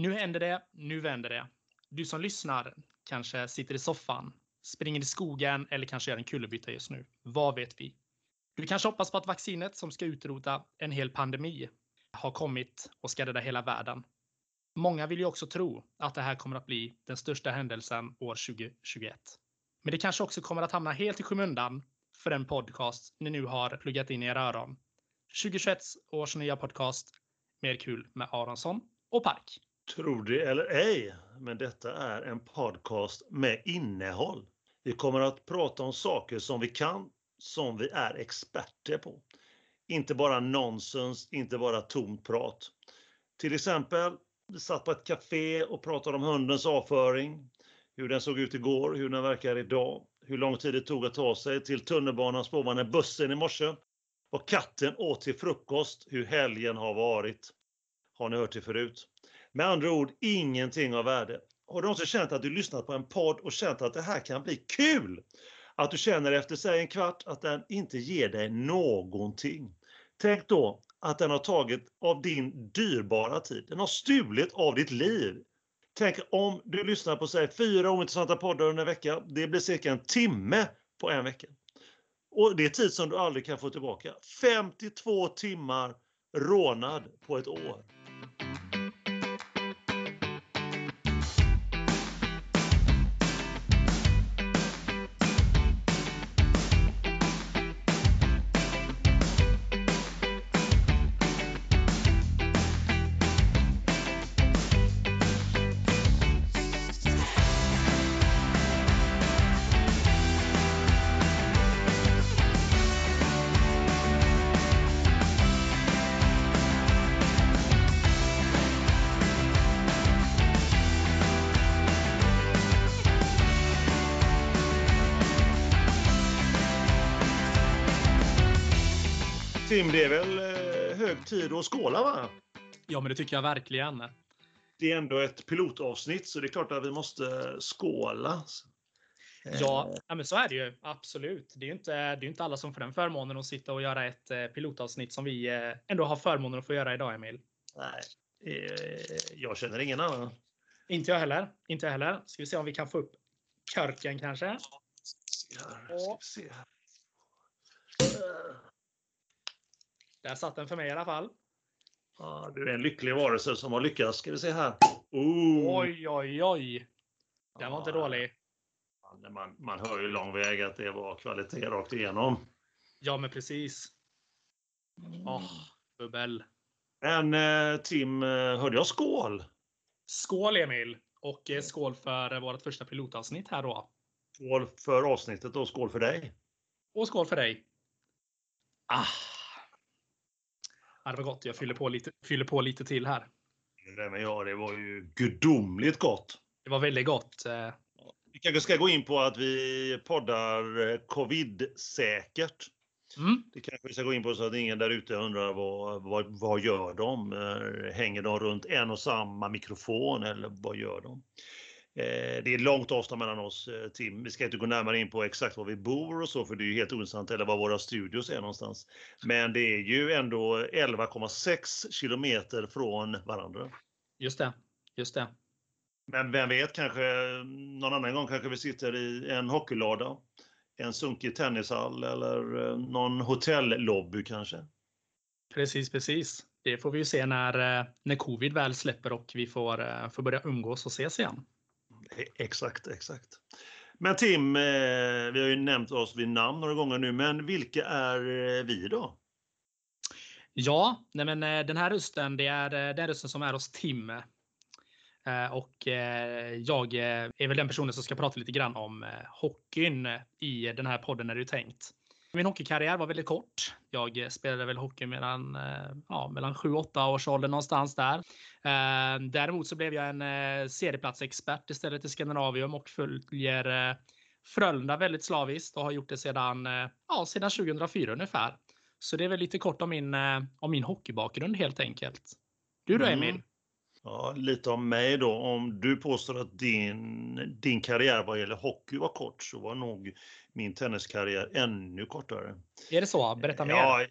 Nu händer det, nu vänder det. Du som lyssnar kanske sitter i soffan, springer i skogen eller kanske gör en kullerbytta just nu. Vad vet vi? Du kanske hoppas på att vaccinet som ska utrota en hel pandemi har kommit och ska rädda hela världen. Många vill ju också tro att det här kommer att bli den största händelsen år 2021. Men det kanske också kommer att hamna helt i skymundan för den podcast ni nu har pluggat in i era öron. 2021 års nya podcast Mer kul med Aronsson och Park. Tror det eller ej, men detta är en podcast med innehåll. Vi kommer att prata om saker som vi kan, som vi är experter på. Inte bara nonsens, inte bara tomt prat. Till exempel, vi satt på ett café och pratade om hundens avföring, hur den såg ut igår, hur den verkar idag, hur lång tid det tog att ta sig till tunnelbanan, spårvagnen, bussen i morse, vad katten åt till frukost, hur helgen har varit. Har ni hört det förut? Med andra ord, ingenting av värde. Har du någonsin känt att du lyssnat på en podd och känt att det här kan bli kul? Att du känner efter sig en kvart att den inte ger dig någonting. Tänk då att den har tagit av din dyrbara tid. Den har stulit av ditt liv. Tänk om du lyssnar på säg fyra ointressanta poddar under en vecka. Det blir cirka en timme på en vecka. Och det är tid som du aldrig kan få tillbaka. 52 timmar rånad på ett år. Tim, det är väl eh, hög tid att skåla va? Ja, men det tycker jag verkligen. Det är ändå ett pilotavsnitt så det är klart att vi måste skåla. Ja, men så är det ju. Absolut. Det är ju inte, det är inte alla som får den förmånen att sitta och göra ett eh, pilotavsnitt som vi eh, ändå har förmånen att få göra idag, Emil. Nej, jag känner ingen annan. Inte jag heller. Inte jag heller. Ska vi se om vi kan få upp körken kanske. Ska vi se här. Där satt den för mig i alla fall. Ja, du är en lycklig varelse som har lyckats. Ska vi se här. Oh. Oj, oj, oj. Den var inte dålig. Man, man hör ju lång väg att det var kvalitet rakt igenom. Ja, men precis. Åh, oh, bubbel. Men eh, Tim, hörde jag skål? Skål Emil! Och eh, skål för vårt första pilotavsnitt här då. Skål för avsnittet och skål för dig. Och skål för dig. Ah. Ja, det var gott. Jag fyller på lite, fyller på lite till här. Det med jag. Det var ju gudomligt gott. Det var väldigt gott. Eh. Vi kanske ska gå in på att vi poddar eh, covid-säkert. Mm. Det kanske vi ska gå in på så att ingen där ute undrar vad, vad, vad gör de? Eh, hänger de runt en och samma mikrofon eller vad gör de? Eh, det är långt avstånd mellan oss, eh, Tim. Vi ska inte gå närmare in på exakt var vi bor och så, för det är ju helt ointressant, eller var våra studios är någonstans. Men det är ju ändå 11,6 kilometer från varandra. Just det, just det. Men vem vet, kanske någon annan gång kanske vi sitter i en hockeylada, en sunkig tennishall eller eh, någon hotellobby kanske. Precis, precis. Det får vi ju se när, när covid väl släpper och vi får, får börja umgås och ses igen. E-, exakt, exakt. Men Tim, eh, vi har ju nämnt oss vid namn några gånger nu, men vilka är eh, vi då? Ja, nej men eh, den här rösten, det är den rösten som är hos Tim. Och jag är väl den personen som ska prata lite grann om hockeyn i den här podden är det ju tänkt. Min hockeykarriär var väldigt kort. Jag spelade väl hockey mellan, eh, ja, mellan 7-8 års ålder någonstans där. Eh, däremot så blev jag en eh, serieplatsexpert istället i Skandinavium och följer Frölunda väldigt slaviskt och har gjort det sedan, ja, sedan 2004 ungefär. Så det är väl lite kort om min, om min hockeybakgrund helt enkelt. Du då Emil? Mm. Ja, lite om mig då. Om du påstår att din, din karriär vad gäller hockey var kort så var nog min tenniskarriär ännu kortare. Är det så? Berätta mer. Ja,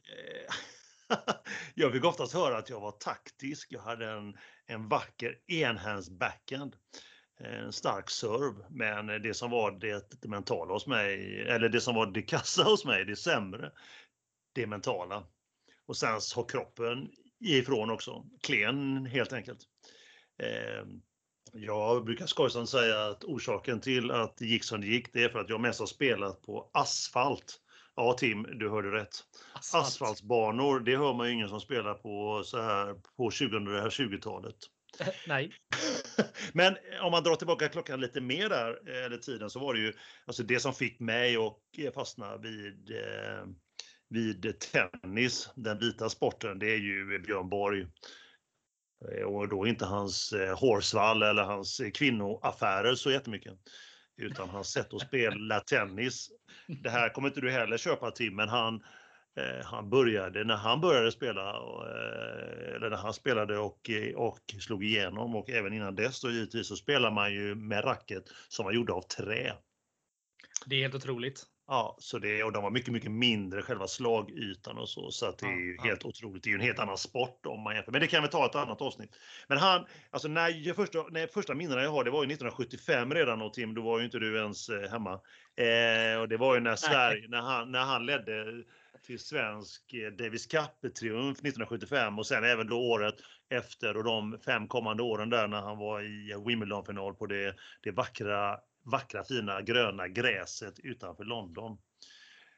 jag fick oftast höra att jag var taktisk. Jag hade en, en vacker enhands backhand. En stark serve, men det som var det mentala hos mig, eller det som var det kassa hos mig, det sämre, det mentala. Och sen har kroppen ifrån också, klen helt enkelt. Eh, jag brukar skojsamt säga att orsaken till att det gick som det gick, det är för att jag mest har spelat på asfalt. Ja Tim, du hörde rätt. Asfalt. Asfaltsbanor, det hör man ju ingen som spelar på så här på 2020-talet. Nej. Men om man drar tillbaka klockan lite mer där, eller tiden, så var det ju alltså det som fick mig att fastna vid, eh, vid tennis, den vita sporten, det är ju Björn Borg. Eh, och då inte hans eh, hårsvall eller hans eh, kvinnoaffärer så jättemycket. Utan hans sätt att spela tennis. Det här kommer inte du heller köpa Tim, men han, han började, när han började spela, eller när han spelade och, och slog igenom och även innan dess då givetvis så spelar man ju med racket som var gjorda av trä. Det är helt otroligt. Ja, så det, och de var mycket, mycket mindre själva slagytan och så. Så att det är ju ja, helt ja. otroligt. Det är ju en helt annan sport om man jämför. Men det kan vi ta ett annat avsnitt. Men han, alltså när jag första, när första minnena jag har, det var ju 1975 redan och Tim, då var ju inte du ens eh, hemma. Eh, och det var ju när Sverige, när han, när han ledde till svensk eh, Davis Cup-triumf 1975 och sen även då året efter och de fem kommande åren där när han var i Wimbledon-final på det, det vackra vackra fina gröna gräset utanför London.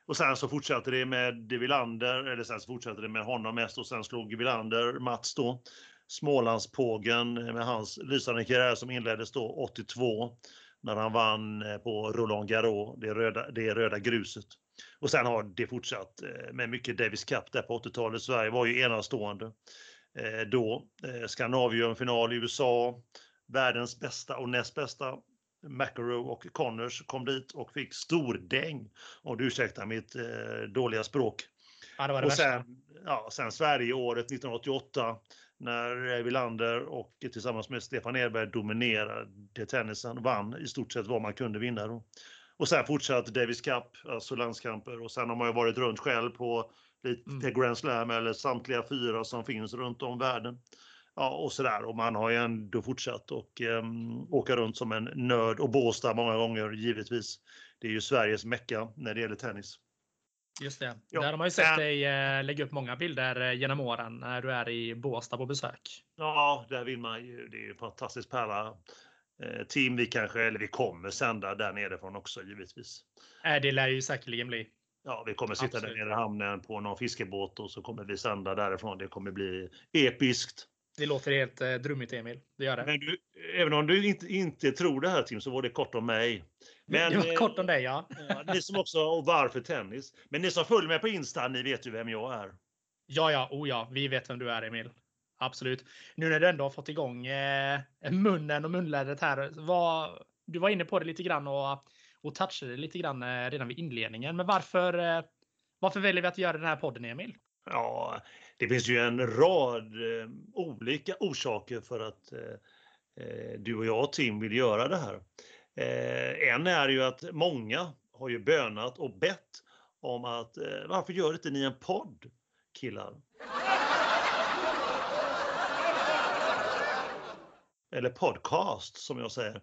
Och sen så fortsatte det med Villander, eller sen så fortsatte det med honom mest och sen slog Villander Mats då. Smålandspågen med hans lysande karriär som inleddes då 82 när han vann eh, på Roland Garros, det röda, det röda gruset. Och sen har det fortsatt eh, med mycket Davis Cup där på 80-talet. Sverige var ju enastående eh, då. Skandinavien-final i USA, världens bästa och näst bästa McEnroe och Connors kom dit och fick stordäng. Om du ursäktar mitt eh, dåliga språk. Ja, det det och sen, ja, sen Sverige året 1988 när Wilander och tillsammans med Stefan Edberg dominerade tennisen, vann i stort sett vad man kunde vinna. Då. Och sen fortsatt Davis Cup, alltså landskamper och sen har man ju varit runt själv på lite mm. Grand Slam eller samtliga fyra som finns runt om världen ja, och sådär. Och man har ju ändå fortsatt och um, åka runt som en nörd och Båstad många gånger givetvis. Det är ju Sveriges mecka när det gäller tennis. Just det. Ja. Där har man ju sett dig äh, lägga upp många bilder eh, genom åren när du är i Båstad på besök. Ja, där vill man ju. Det är ju en fantastisk pärla. Eh, team vi kanske, eller vi kommer sända där nerifrån också givetvis. Äh, det lär ju säkerligen bli. Ja, vi kommer sitta Absolut. där nere i hamnen på någon fiskebåt och så kommer vi sända därifrån. Det kommer bli episkt. Det låter helt eh, drummigt Emil. Det gör det. Men du, även om du inte, inte tror det här Tim så var det kort om mig. Men, det var kort om dig ja. ja ni som också, och varför tennis? Men ni som följer mig på Insta, ni vet ju vem jag är. Ja, ja, oh ja, vi vet vem du är Emil. Absolut. Nu när du ändå har fått igång eh, munnen och munlädret här. Var, du var inne på det lite grann och, och touchade lite grann eh, redan vid inledningen. Men varför, eh, varför väljer vi att göra den här podden Emil? Ja, det finns ju en rad eh, olika orsaker för att eh, eh du och jag Tim vill göra det här. Eh, en är ju att många har ju bönat och bett om att eh, varför gör inte ni en podd killar? Eller podcast som jag säger.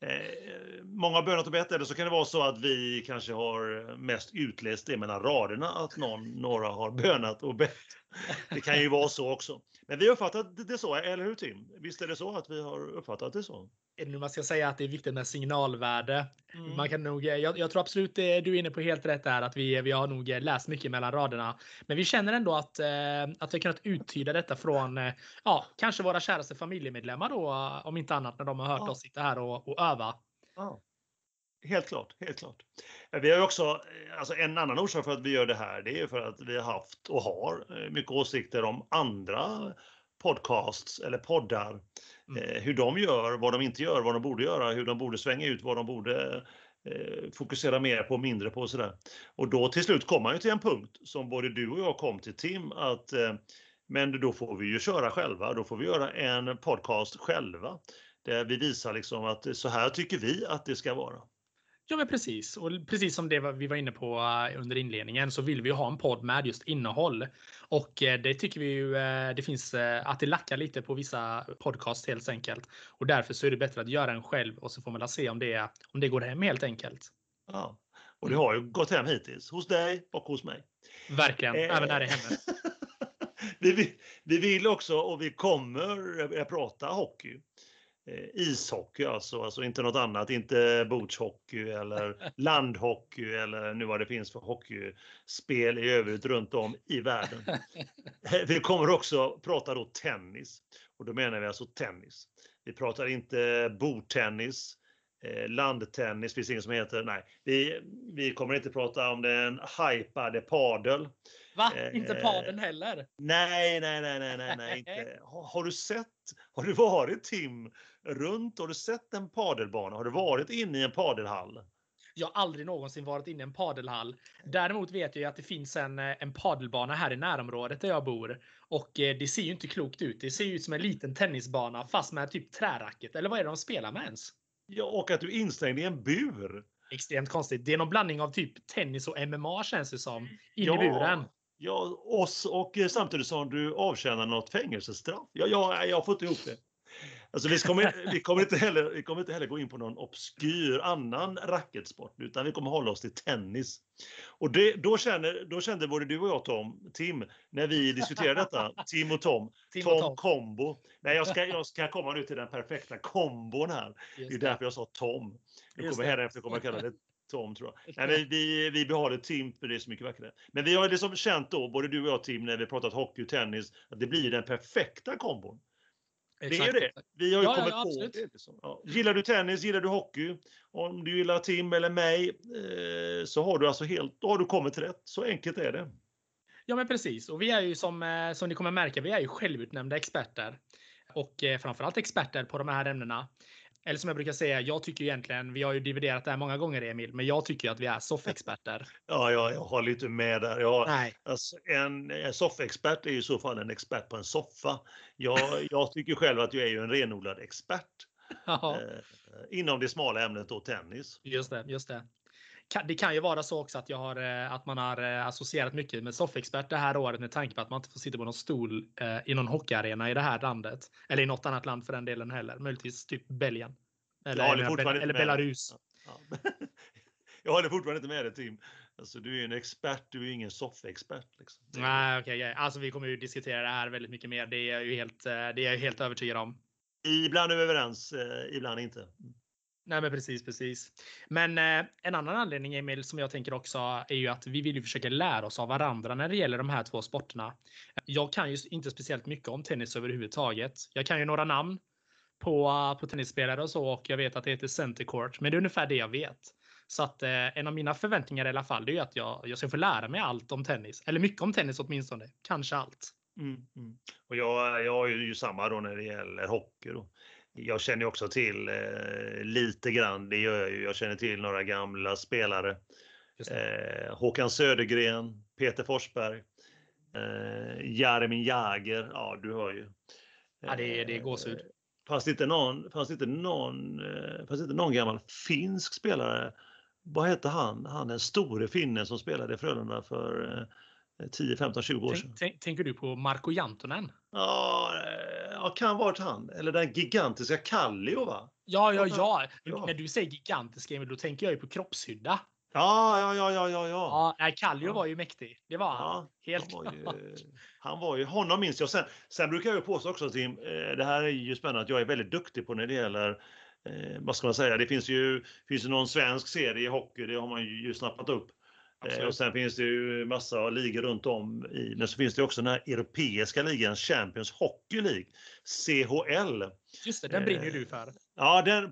Eh, många har bönat och bett, eller så kan det vara så att vi kanske har mest utläst det mellan raderna, att någon, några har bönat och bett. Det kan ju vara så också. Men vi har uppfattat det så, eller hur Tim? Visst är det så att vi har uppfattat det så? Nu måste jag säga att det är viktigt med signalvärde. Mm. Man kan nog, jag, jag, tror absolut du är inne på helt rätt där att vi, vi har nog läst mycket mellan raderna. Men vi känner ändå att, eh, att vi kunnat uttyda detta från eh, ja, kanske våra käraste familjemedlemmar då, om inte annat när de har hört ja. oss sitta här och, och öva. Ja. Helt klart, helt klart. Vi har också, alltså en annan orsak för att vi gör det här, det är för att vi har haft och har eh, mycket åsikter om andra podcasts eller poddar. Mm. Eh, hur de gör, vad de inte gör, vad de borde göra, hur de borde svänga ut, vad de borde eh, fokusera mer på, mindre på och sådär. Och då till slut kommer man ju till en punkt som både du och jag kom till Tim, att eh, men då får vi ju köra själva, då får vi göra en podcast själva. Där vi visar liksom att så här tycker vi att det ska vara. Ja, men precis. Och precis som det vi var inne på eh, under inledningen så vill vi ha en podd med just innehåll. Och eh, det tycker vi ju det finns att det lackar lite på vissa podcast helt enkelt. Och därför så är det bättre att göra en själv och så får man se om det, om det går hem helt enkelt. Ja, och det har ju gått hem hittills hos dig och hos mig. Verkligen, eh. även här i hemmet. vi, vi vill också och vi kommer prata hockey. Eh, ishockey alltså, alltså inte något annat, inte beachhockey eller landhockey eller nu vad det finns för hockeyspel i övrigt runt om i världen. Eh, vi kommer också prata då tennis och då menar vi alltså tennis. Vi pratar inte bordtennis, eh, landtennis, finns inget som heter, nej. Vi, vi kommer inte prata om den hypade padel. Va? Inte padeln heller? Nej, nej, nej, nej, nej, inte. Har, du sett, har du varit Tim runt, har du sett en padelbana? Har du varit inne i en padelhall? Jag har aldrig någonsin varit inne i en padelhall. Däremot vet jag att det finns en, eh, en padelbana här i närområdet där jag bor. Och eh, det ser ju inte klokt ut. Det ser ut som en liten tennisbana fast med typ träracket. Eller vad är det de spelar med ens? Ja, och att du är instängd i en bur. Extremt konstigt. Det är någon blandning av typ tennis och MMA känns det som. In ja, i buren. Ja, oss och eh, samtidigt som du avtjänar något fängelsestraff. Ja, ja, jag har fått ihop det. Alltså, vi, kommer, vi, kommer inte heller, vi kommer inte heller gå in på någon obskyr annan racketsport, utan vi kommer hålla oss till tennis. Och det, då, känner, då kände både du och jag Tom, Tim, när vi diskuterade detta, Tim och Tom, Tim Tom, Tom kombo. Nej, jag ska, jag ska komma nu till den perfekta kombon här. Just det är därför jag sa Tom. Nu kommer härefter kommer jag kalla det Tom tror jag. Nej, vi, vi behåller Tim för det är så mycket vackrare. Men vi har liksom känt då, både du och jag Tim, när vi pratat hockey och tennis, att det blir den perfekta kombon. Det är det. Vi har ju ja, kommit ja, på det. Liksom. Ja. Gillar du tennis, gillar du hockey, om du gillar Tim eller mig, eh, så har du alltså helt, då har du kommit rätt. Så enkelt är det. Ja, men precis. Och vi är ju som, eh, som ni kommer märka, vi är ju självutnämnda experter. Och eh, framförallt experter på de här ämnena. Eller som jag brukar säga, jag tycker egentligen, vi har ju dividerat det här många gånger Emil, men jag tycker att vi är soffexperter. Ja, ja, jag har lite med där. Jag, Nej. Alltså, en, en soffexpert är ju i så fall en expert på en soffa. Jag, jag tycker själv att jag är ju en renodlad expert. eh, inom det smala ämnet då tennis. Just det, just det. Det kan ju vara så också att, jag har, eh, att man har eh, associerat mycket med soffexpert det här året med tanke på att man inte får sitta på någon stol eh, i någon hockeyarena i det här landet. Eller i något annat land för den delen heller. Möjligtvis typ Belgien. Eller, eller, eller Belarus. Ja, ja. jag håller fortfarande inte med dig Tim. Alltså, du är en expert, du är ingen soffexpert. Liksom. Nej, okej. Okay, alltså, vi kommer ju diskutera det här väldigt mycket mer. Det är jag ju helt, det är jag helt övertygad om. Ibland är vi överens, ibland inte. Nej, men precis, precis. Men eh, en annan anledning Emil som jag tänker också är ju att vi vill ju försöka lära oss av varandra när det gäller de här två sporterna. Jag kan ju inte speciellt mycket om tennis överhuvudtaget. Jag kan ju några namn på, på tennisspelare och så och jag vet att det heter center court, men det är ungefär det jag vet. Så att eh, en av mina förväntningar i alla fall, det är ju att jag, jag ska få lära mig allt om tennis. Eller mycket om tennis åtminstone. Kanske allt. Mm, mm. Och jag, jag är ju samma då när det gäller hockey. Då jag känner också till eh, lite grann, det gör jag ju. Jag känner till några gamla spelare. Eh, Håkan Södergren, Peter Forsberg, eh, Jaromir Jagr. Ja, du hör ju. Ja, det det är gåshud. Eh, fanns det inte någon, fanns inte någon, eh, fanns inte någon gammal finsk spelare? Vad hette han? Han den store finnen som spelade i Frölunda för eh, 10, 15, 20 år sedan. Tänk, tänker du på Marko Jantonen? Ja, ja, kan varit han. Eller den gigantiska Kallio va? Ja, ja, ja. ja. När du säger gigantiska, då tänker jag ju på kroppshydda. Ja, ja, ja, ja, ja. ja. ja Kallio ja. var ju mäktig. Det var han. Helt han var, ju, han var ju, honom minns jag. Sen, sen brukar jag påstå också Tim, eh, det här är ju spännande, att jag är väldigt duktig på när det gäller eh, vad ska man säga? Det finns ju, finns ju någon svensk serie i hockey, det har man ju snappat upp. Absolut. Och sen finns det ju massa ligor runt om i, men så finns det också den här europeiska ligan, Champions Hockey League, CHL. Just det, den brinner du för. Ja, den,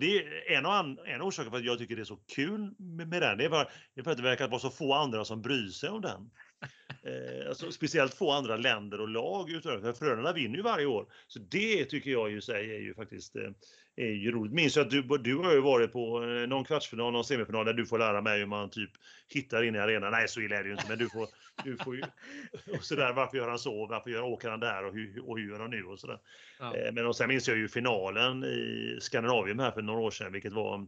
det är en av, en orsaker för att jag tycker det är så kul med, den. Det är, för, det är för att det verkar vara så få andra som bryr sig om den. Eh, alltså, speciellt få andra länder och lag utöver, för Frölunda vinner ju varje år. Så det tycker jag ju sig är ju faktiskt eh, är ju roligt. Minns att du, du har ju varit på eh, någon kvartsfinal, någon semifinal där du får lära mig hur man typ hittar in i arenan. Nej, så illa är det ju inte, men du får, du får ju... Och sådär, varför gör han så? Varför gör, åker han där? Och hur, och hur gör han nu? Och sådär. Ja. Eh, men och sen minns jag ju finalen i Skandinavien här för några år sedan, vilket var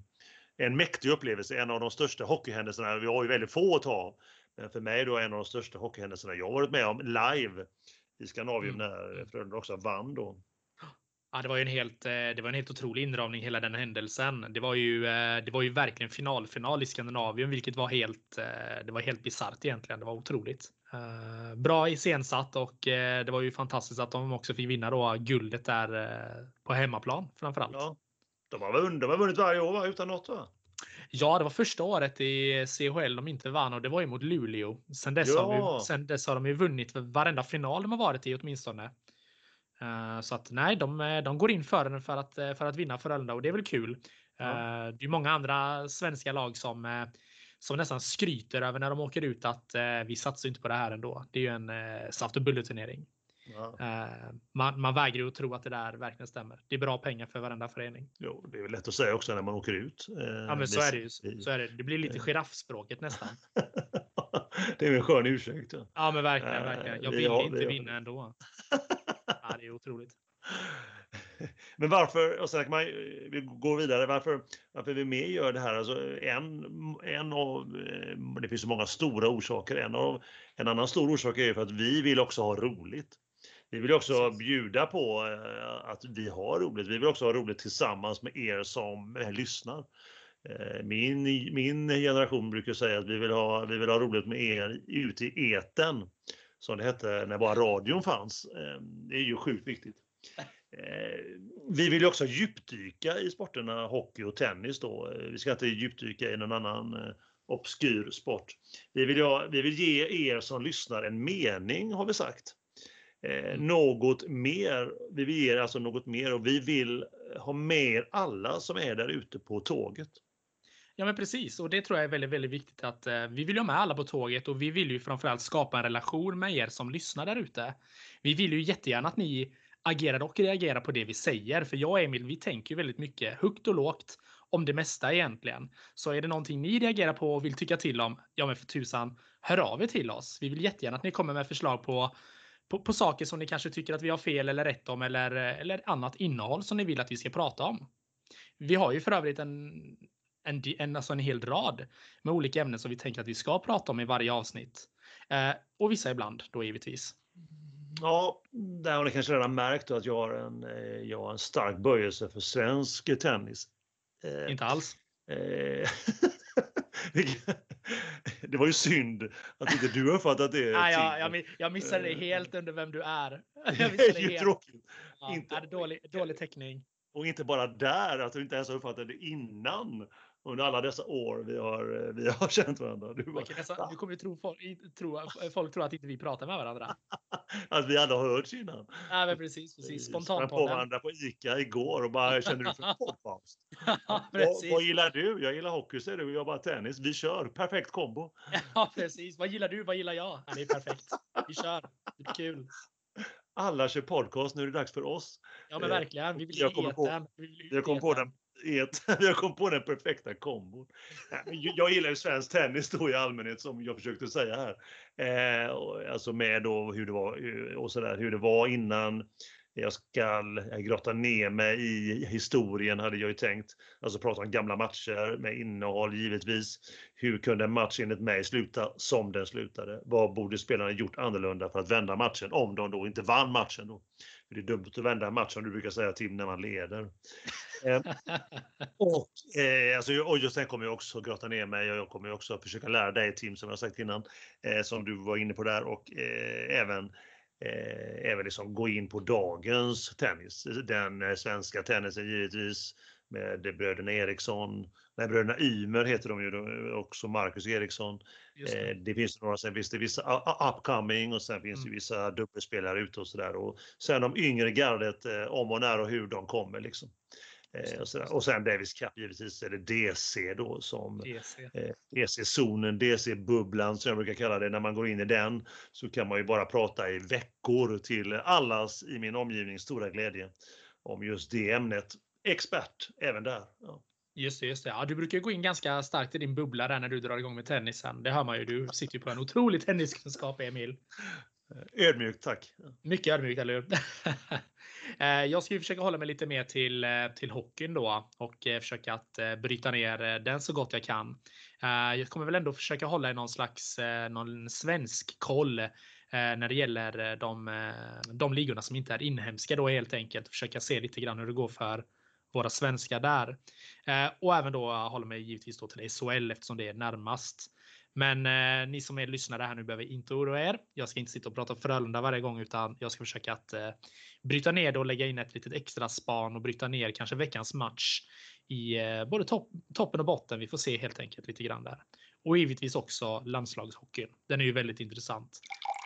en mäktig upplevelse, en av de största hockeyhändelserna. Vi har ju väldigt få att ta. Men för mig då en av de största hockeyhändelserna jag varit med om live i Skandinavien mm. när Frölunda också vann då. Ja, det var ju en helt, eh, det var en helt otrolig inramning hela den händelsen. Det var ju, eh, det var ju verkligen finalfinal i Skandinavien, vilket var helt, eh, det var helt bisarrt egentligen. Det var otroligt. Bra iscensatt och det var ju fantastiskt att de också fick vinna då guldet där på hemmaplan framförallt. Ja, de har, de har vunnit varje år va? utan något va? Ja, det var första året i CHL de inte vann och det var ju mot Luleå. Sen dess, ja. har, vi, sen dess har de ju vunnit varenda final de har varit i åtminstone. Uh, så att nej, de, de går in för den för att, för att vinna Frölunda och det är väl kul. Ja. Det är många andra svenska lag som, som nästan skryter över när de åker ut att vi satsar inte på det här ändå. Det är ju en saft och bulleturnering. Ja. Man, man vägrar ju att tro att det där verkligen stämmer. Det är bra pengar för varenda förening. Jo, det är väl lätt att säga också när man åker ut. Ja, men så är det ju. Så är det. det blir lite giraffspråket nästan. det är en skön ursäkt. Ja, ja men verkligen, verkligen. Jag vill inte vinna ändå. ja, det är otroligt. Men varför, och sen kan man vi går vidare, varför, varför vi med gör det här? Alltså en, en av, eh, det finns så många stora orsaker. En, av, en annan stor orsak är för att vi vill också ha roligt. Vi vill också bjuda på eh, att vi har roligt. Vi vill också ha roligt tillsammans med er som lyssnar. Eh, min, min generation brukar säga att vi vill, ha, vi vill ha roligt med er ute i eten som det hette när bara radion fanns. Det är ju sjukt viktigt. Eh, vi vill också djupdyka i sporterna hockey och tennis då. Eh, vi ska inte djupdyka i någon annan eh, obskyr sport. Vi vill, ja, vi vill ge er som lyssnar en mening har vi sagt. Eh, något mer. Vi vill ge er alltså något mer och vi vill ha med er alla som är där ute på tåget. Ja, men precis. Och det tror jag är väldigt, väldigt viktigt att eh, vi vill ha med alla på tåget och vi vill ju framförallt skapa en relation med er som lyssnar där ute. Vi vill ju jättegärna att ni agerar och reagerar på det vi säger. För jag och Emil, vi tänker ju väldigt mycket högt och lågt om det mesta egentligen. Så är det någonting ni reagerar på och vill tycka till om, ja men för tusan, hör av er till oss. Vi vill jättegärna att ni kommer med förslag på, på, på saker som ni kanske tycker att vi har fel eller rätt om eller, eh, eller annat innehåll som ni vill att vi ska prata om. Vi har ju för övrigt en, en, en, alltså en hel rad med olika ämnen som vi tänker att vi ska prata om i varje avsnitt. Eh, och vissa ibland då givetvis. Ja, där har ni kanske redan märkt att jag har en, eh, jag har en stark böjelse för svensk tennis. Eh, Inte alls. Eh, det var ju synd att inte du har fattat det. Nej, jag, jag, jag missade det helt under vem du är. Jag det är ju tråkigt. Ja, inte, dålig, dålig täckning. Och inte bara där, att du inte ens har uppfattat det innan under alla dessa år vi har, vi har känt varandra. Du, bara, nästan, du kommer ju tro folk, tro, folk tror att inte vi pratar med varandra. att vi aldrig har hörts innan. Ja, men precis, precis. Spontanpodden. på varandra på ICA igår och bara kände du för podcast? ja, vad, vad gillar du? Jag gillar hockey säger du, jag bara tennis. Vi kör, perfekt kombo. ja, precis. Vad gillar du? Vad gillar jag? Ja, det är perfekt. Vi kör, det är kul. Alla kör podcast, nu är det dags för oss. Ja men verkligen. Vi vill jag kommer på, jag kom på den ett, jag kom på den perfekta kombon. Jag gillar ju svensk tennis då i allmänhet som jag försökte säga här. Eh, alltså med då hur det var eh, och så där, hur det var innan jag ska grotta ner mig i historien hade jag ju tänkt. Alltså prata om gamla matcher med innehåll givetvis. Hur kunde en match enligt mig sluta som den slutade? Vad borde spelarna gjort annorlunda för att vända matchen om de då inte vann matchen? Då? Det är dumt att vända en match som du brukar säga Tim när man leder. Eh, och, eh, alltså, och just sen kommer jag också grotta ner mig och jag kommer också försöka lära dig Tim som jag sagt innan, eh, som du var inne på där och eh, även eh, även liksom gå in på dagens tennis. Den eh, svenska tennisen givetvis med bröderna Eriksson, nej bröderna Ymer heter de ju också, Marcus Eriksson. Det. Eh, det. finns några, sen finns det vissa upcoming och sen finns mm. det vissa dubbelspelare ute och sådär. Och sen de yngre gardet, eh, om och när och hur de kommer liksom. Eh, och, och sen Davis Cup givetvis, eller DC då som DC-zonen, eh, DC-bubblan som jag brukar kalla det. När man går in i den så kan man ju bara prata i veckor till allas i min omgivning stora glädje om just det ämnet. Expert även där. Ja. Just det, just det. Ja, du brukar gå in ganska starkt i din bubbla där när du drar igång med tennisen. Det hör man ju. Du sitter ju på en otrolig tenniskunskap, Emil. Ödmjukt, tack. Mycket ödmjukt, eller hur? Eh, jag ska ju försöka hålla mig lite mer till, eh, till hockeyn då och eh, försöka att bryta ner den så gott jag kan. Jag kommer väl ändå försöka hålla i någon slags någon svensk koll när det gäller de, de ligorna som inte är inhemska då helt enkelt. Försöka se lite grann hur det går för våra svenskar där. Och även då hålla mig givetvis då till SHL eftersom det är närmast. Men eh, ni som är lyssnare här nu behöver inte oroa er. Jag ska inte sitta och prata Frölunda varje gång utan jag ska försöka att eh, bryta ner det och lägga in ett litet extra span och bryta ner kanske veckans match i eh, både topp, toppen och botten. Vi får se helt enkelt lite grann där. Och givetvis också landslagshockeyn. Den är ju väldigt intressant.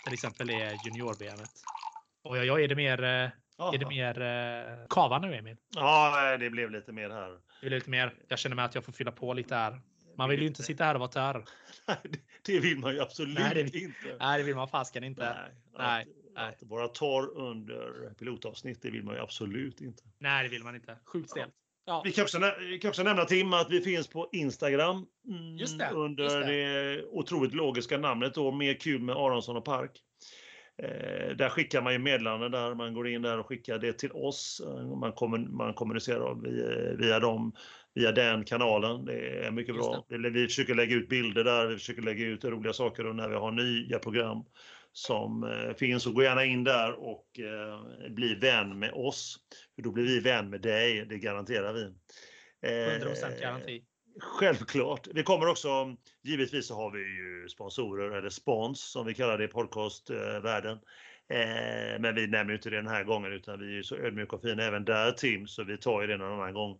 Till exempel är junior-VMet. Och ja, ja, är det mer Är det mer eh, kava nu Emil? Ja, det blev lite mer här. Det blev lite mer. Jag känner mig att jag får fylla på lite här. Man vill ju inte sitta här och vara tör. det vill man ju absolut nej, det, inte. Nej, det vill man fasken inte. Nej, nej, att, att vara torr under pilotavsnitt, det vill man ju absolut inte. Nej, det vill man inte. Sjukt stelt. Ja. Vi, kan också, vi kan också nämna Tim att vi finns på Instagram mm, just det, under just det. det otroligt logiska namnet då, Mer kul med Aronsson och Park. Eh, där skickar man ju meddelanden där, man går in där och skickar det till oss. Man, kommun, man kommunicerar via, via dem via den kanalen. Det är mycket bra. Vi försöker lägga ut bilder där, vi försöker lägga ut roliga saker och när vi har nya program som eh, finns. Så gå gärna in där och eh, bli vän med oss. För då blir vi vän med dig, det garanterar vi. 100% garanti. Självklart. Vi kommer också, givetvis så har vi ju sponsorer eller spons som vi kallar det i podcastvärlden. Men vi nämner inte det den här gången utan vi är så ödmjuka och fina även där Tim så vi tar ju det någon annan gång.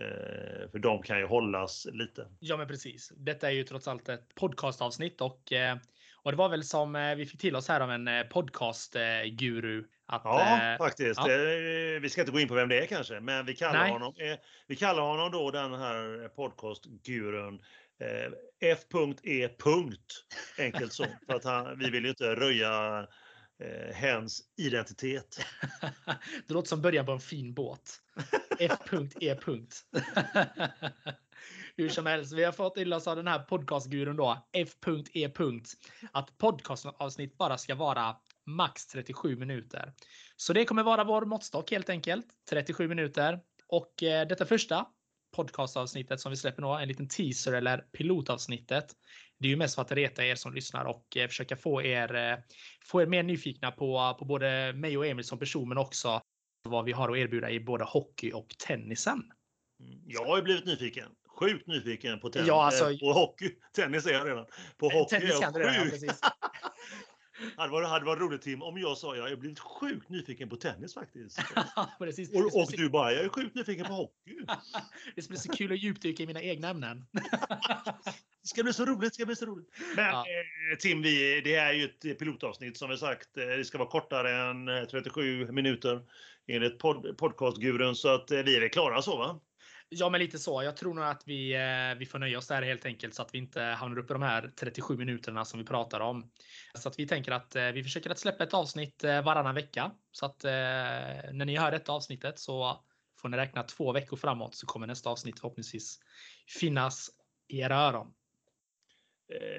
Eh, för de kan ju hållas lite. Ja, men precis. Detta är ju trots allt ett podcastavsnitt och eh, och det var väl som eh, vi fick till oss här av en podcastguru. Att, ja, faktiskt. Ja. Vi ska inte gå in på vem det är kanske, men vi kallar, honom, vi kallar honom då den här podcastgurun F.E. Enkelt så. För att han, vi vill ju inte röja eh, hens identitet. det låter som början på en fin båt. F.E. Hur som helst, vi har fått till oss av den här podcastgurun då, F.E. Att podcastavsnitt bara ska vara max 37 minuter. Så det kommer vara vår måttstock helt enkelt. 37 minuter. Och eh, detta första podcastavsnittet som vi släpper nu, en liten teaser eller pilotavsnittet. Det är ju mest för att reta er som lyssnar och eh, försöka få er, eh, få er mer nyfikna på, på både mig och Emil som person, men också vad vi har att erbjuda i både hockey och tennisen. Mm, jag har ju blivit nyfiken. Sjukt nyfiken på tennis. Ja, alltså, eh, på hockey. Tennis är jag redan. På hockey tennis är jag sjukt. Redan, Det hade varit, hade varit roligt Tim om jag sa jag är blivit sjukt nyfiken på tennis faktiskt. Precis. Och, och du bara, jag är sjukt nyfiken på hockey. det ska bli så kul att djupdyka i mina egna ämnen. det ska bli så roligt, ska bli så roligt. Men ja. eh, Tim, vi, det är ju ett pilotavsnitt som vi sagt. Eh, det ska vara kortare än 37 eh, minuter enligt pod, podcastgurun så att eh, vi är klara så va? Ja, men lite så. Jag tror nog att vi, eh, vi får nöja oss där helt enkelt så att vi inte hamnar uppe i de här 37 minuterna som vi pratar om. Så att vi tänker att eh, vi försöker att släppa ett avsnitt eh, varannan vecka så att när ni hör detta avsnittet så får ni räkna två veckor framåt så kommer nästa avsnitt förhoppningsvis finnas i era öron.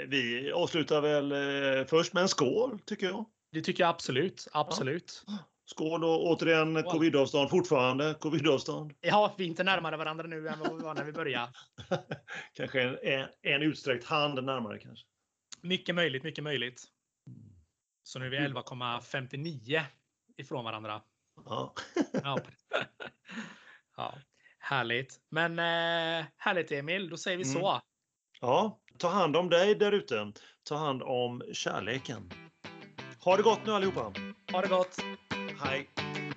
Vi avslutar väl först med en skål tycker jag. Det tycker jag absolut. Absolut. Ja. Skål och återigen covidavstånd fortfarande. Covidavstånd. Ja, vi är inte närmare varandra nu än vad vi var när vi började. kanske en, en, utsträckt hand närmare kanske. Mycket möjligt, mycket möjligt. Så nu är vi 11,59 ifrån varandra. Ja. ja. ja. Härligt. Men eh, härligt Emil, då säger vi mm. så. Ja, ta hand om dig där ute. Ta hand om kärleken. Ha det gott nu allihopa. Ha det gott. Hi